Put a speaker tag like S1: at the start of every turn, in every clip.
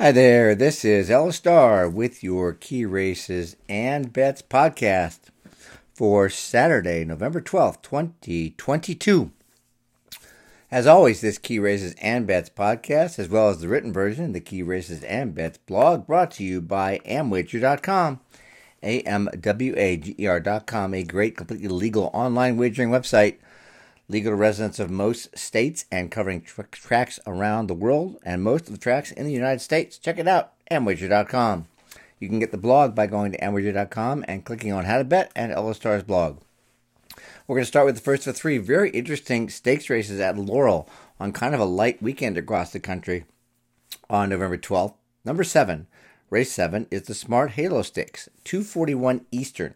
S1: Hi there, this is Ella Star with your Key Races and Bets podcast for Saturday, November 12th, 2022. As always, this Key Races and Bets podcast, as well as the written version, the Key Races and Bets blog, brought to you by Amwager.com, A-M-W-A-G-E-R.com, a great, completely legal online wagering website legal residents of most states and covering tr- tracks around the world and most of the tracks in the United States. Check it out, amwager.com. You can get the blog by going to amwager.com and clicking on How to Bet and Ella Star's blog. We're going to start with the first of three very interesting stakes races at Laurel on kind of a light weekend across the country on November 12th. Number seven, race seven, is the Smart Halo Stakes, 241 Eastern.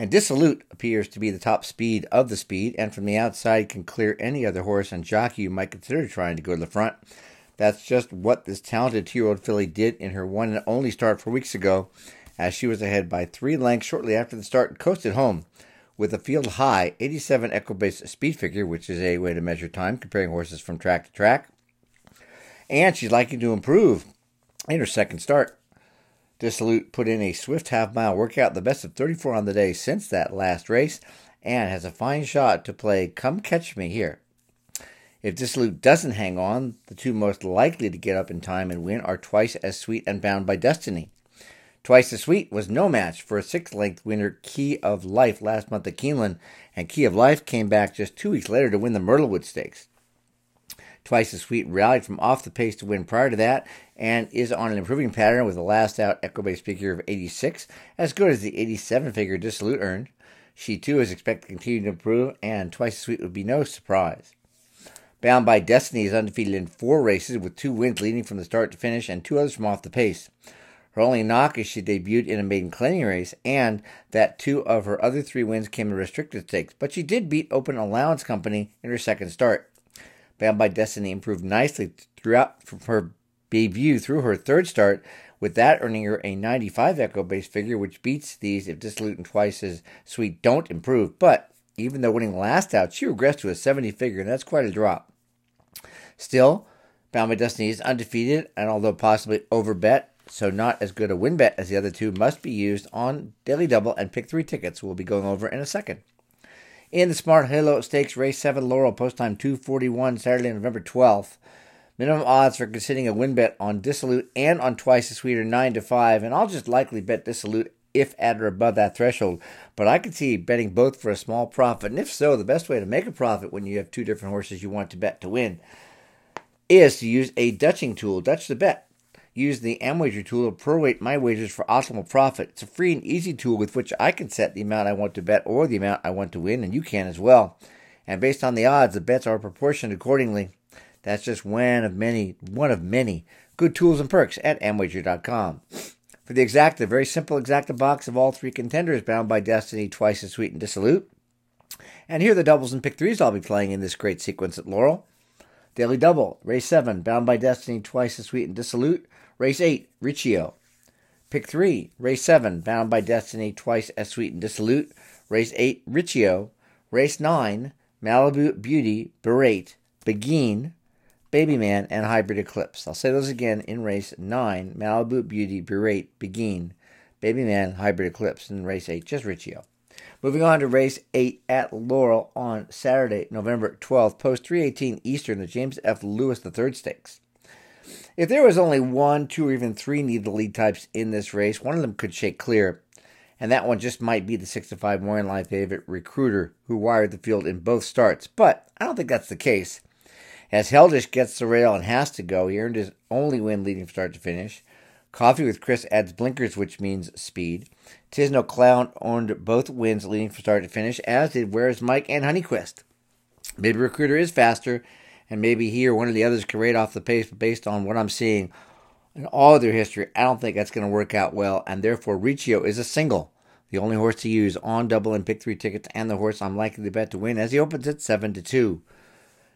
S1: And Dissolute appears to be the top speed of the speed, and from the outside can clear any other horse and jockey you might consider trying to go to the front. That's just what this talented two year old filly did in her one and only start four weeks ago, as she was ahead by three lengths shortly after the start and coasted home with a field high 87 Equibase speed figure, which is a way to measure time comparing horses from track to track. And she's likely to improve in her second start. Dissolute put in a swift half mile workout, the best of 34 on the day since that last race, and has a fine shot to play Come Catch Me here. If Dissolute doesn't hang on, the two most likely to get up in time and win are Twice as Sweet and Bound by Destiny. Twice as Sweet was no match for a six length winner Key of Life last month at Keeneland, and Key of Life came back just two weeks later to win the Myrtlewood Stakes. Twice as Sweet rallied from off the pace to win prior to that and is on an improving pattern with a last out Equibase figure of 86, as good as the 87 figure Dissolute earned. She too is expected to continue to improve, and Twice as Sweet would be no surprise. Bound by Destiny is undefeated in four races, with two wins leading from the start to finish and two others from off the pace. Her only knock is she debuted in a maiden claiming race, and that two of her other three wins came in restricted stakes, but she did beat Open Allowance Company in her second start. Bound by Destiny improved nicely throughout from her debut through her third start, with that earning her a 95 Equibase figure, which beats these if Dissolute and Twice as Sweet don't improve. But even though winning last out, she regressed to a 70 figure, and that's quite a drop. Still, Bound by Destiny is undefeated, and although possibly overbet, so not as good a win bet as the other two, must be used on Daily Double and Pick 3 tickets. We'll be going over in a second in the Smart Halo Stakes Race 7 Laurel post time 241 Saturday, November 12th. Minimum odds for considering a win bet on Dissolute and on Twice as Sweet are 9 to 5, and I'll just likely bet Dissolute if at or above that threshold. But I could see betting both for a small profit, and if so, the best way to make a profit when you have two different horses you want to bet to win is to use a Dutching tool. Dutch the bet use the Amwager tool to prorate my wagers for optimal profit. It's a free and easy tool with which I can set the amount I want to bet or the amount I want to win, and you can as well. And based on the odds, the bets are proportioned accordingly. That's just one of many, one of many good tools and perks at Amwager.com. For the exacta, very simple exacta box of all three contenders bound by Destiny, Twice as Sweet, and Dissolute. And here are the doubles and pick threes I'll be playing in this great sequence at Laurel. Daily Double, Race 7, Bound by Destiny, Twice as Sweet, and Dissolute. Race 8, Riccio. Pick 3, Race 7, Bound by Destiny, Twice as Sweet and Dissolute. Race 8, Riccio. Race 9, Malibu Beauty, Berate, Begin, Baby Man, and Hybrid Eclipse. I'll say those again in race 9, Malibu Beauty, Berate, Begin, Baby Man, Hybrid Eclipse. And race 8, just Riccio. Moving on to race 8 at Laurel on Saturday, November 12th, post 318 Eastern, the James F. Lewis III Stakes. If there was only one, two, or even three needed lead types in this race, one of them could shake clear, and that one just might be the 6 to 5 morning line favorite recruiter who wired the field in both starts. But I don't think that's the case. As Heldish gets the rail and has to go, he earned his only win leading from start to finish. Coffee with Chris adds blinkers, which means speed. Tisno Clown earned both wins leading from start to finish, as did Where's Mike and Honeyquest. Maybe Recruiter is faster, and maybe he or one of the others can rate off the pace, but based on what I'm seeing in all their history, I don't think that's going to work out well, and therefore Riccio is a single, the only horse to use on double and pick three tickets, and the horse I'm likely to bet to win as he opens at seven to two.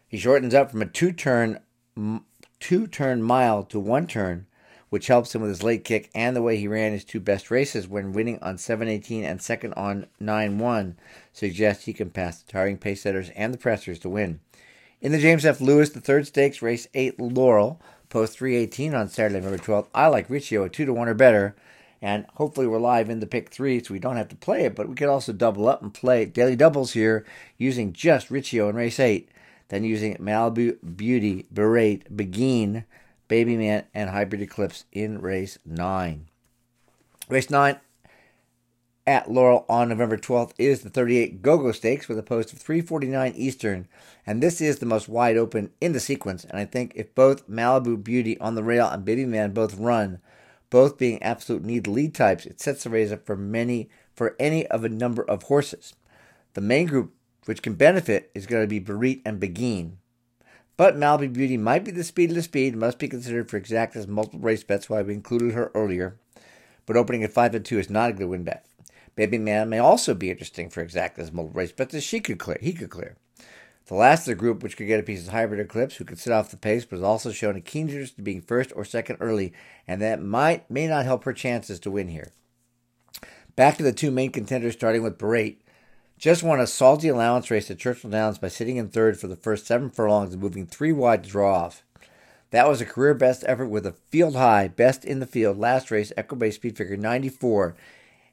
S1: He shortens up from a two turn two turn mile to one turn, which helps him with his late kick and the way he ran his two best races when winning on 718 and second on 9 1 suggests he can pass the tiring pace setters and the pressers to win. In the James F. Lewis, the third stakes, race 8 Laurel, post 318 on Saturday, November 12th. I like Riccio at 2 to 1 or better. And hopefully we're live in the pick three, so we don't have to play it, but we could also double up and play daily doubles here using just Riccio in race eight, then using Malibu Beauty, Berate, Begin, Baby Man, and Hybrid Eclipse in race nine. Race nine at Laurel on November 12th is the 38 GoGo Stakes with a post of 349 Eastern, and this is the most wide open in the sequence. And I think if both Malibu Beauty on the rail and Baby Man both run, both being absolute need lead types, it sets the race up for many for any of a number of horses. The main group which can benefit is going to be Berate and Begin. But Malibu Beauty might be the speed of the speed, must be considered for exactas multiple race bets, why we included her earlier. But opening at 5 to 2 is not a good win bet. Baby Man may also be interesting for exactas multiple race but she could clear, he could clear. The last of the group, which could get a piece of hybrid eclipse, who could sit off the pace, was also shown a keen interest in being first or second early, and that might may not help her chances to win here. Back to the two main contenders, starting with Berate. Just won a salty allowance race at Churchill Downs by sitting in third for the first seven furlongs and moving three wide to draw off. That was a career best effort with a field high, best in the field, last race, Equibase Speed Figure 94.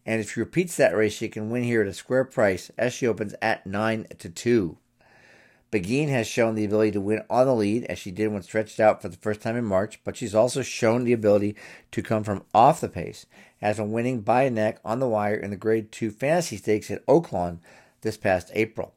S1: And if she repeats that race, she can win here at a square price as she opens at 9 to 2. Begin has shown the ability to win on the lead, as she did when stretched out for the first time in March, but she's also shown the ability to come from off the pace, as when winning by a neck on the wire in the Grade 2 Fantasy Stakes at Oaklawn this past April.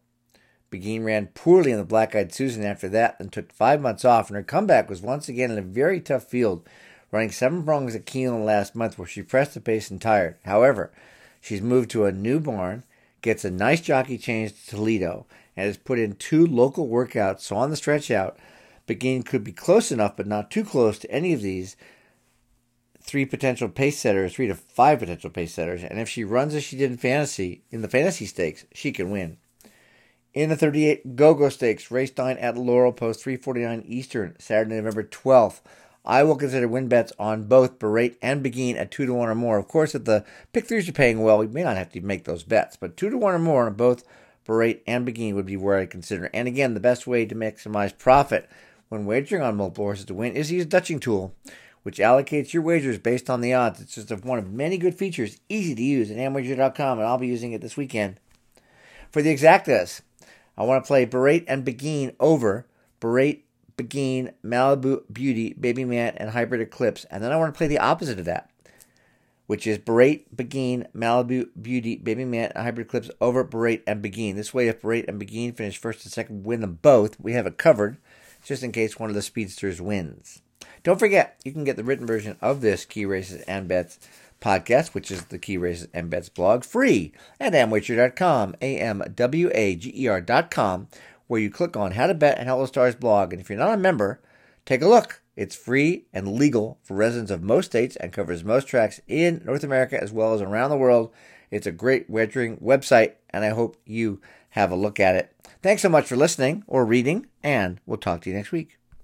S1: Begin ran poorly in the Black Eyed Susan after that, and took five months off, and her comeback was once again in a very tough field, running seven furlongs at Keeneland last month where she pressed the pace and tired. However, she's moved to a new barn, gets a nice jockey change to Toledo, and has put in two local workouts. So on the stretch out, Begin could be close enough, but not too close to any of these three potential pace setters, three to five potential pace setters. And if she runs as she did in fantasy, in the fantasy stakes, she can win. In the 38 GoGo Stakes, race 9 at Laurel Post 349 Eastern, Saturday, November 12th. I will consider win bets on both Berate and Begin at 2 to 1 or more. Of course, if the pick threes are paying well, we may not have to make those bets, but 2 to 1 or more on both Berate and Begin would be where I consider. And again, the best way to maximize profit when wagering on multiple horses to win is to use Dutching Tool, which allocates your wagers based on the odds. It's just one of many good features, easy to use at amwager.com, and I'll be using it this weekend. For the exactas, I want to play Berate and Begin over Berate, Begin, Malibu Beauty, Baby Man, and Hybrid Eclipse. And then I want to play the opposite of that which is Berate, Begin, Malibu, Beauty, Baby Man, and Hybrid Eclipse over Berate and Begin. This way, if Berate and Begin finish first and second, win them both, we have it covered, just in case one of the speedsters wins. Don't forget, you can get the written version of this Key Races and Bets podcast, which is the Key Races and Bets blog, free at amwager.com, A-M-W-A-G-E-R.com, where you click on How to Bet and Ella Star's blog. And if you're not a member, take a look. It's free and legal for residents of most states and covers most tracks in North America as well as around the world. It's a great wagering website, and I hope you have a look at it. Thanks so much for listening or reading, and we'll talk to you next week.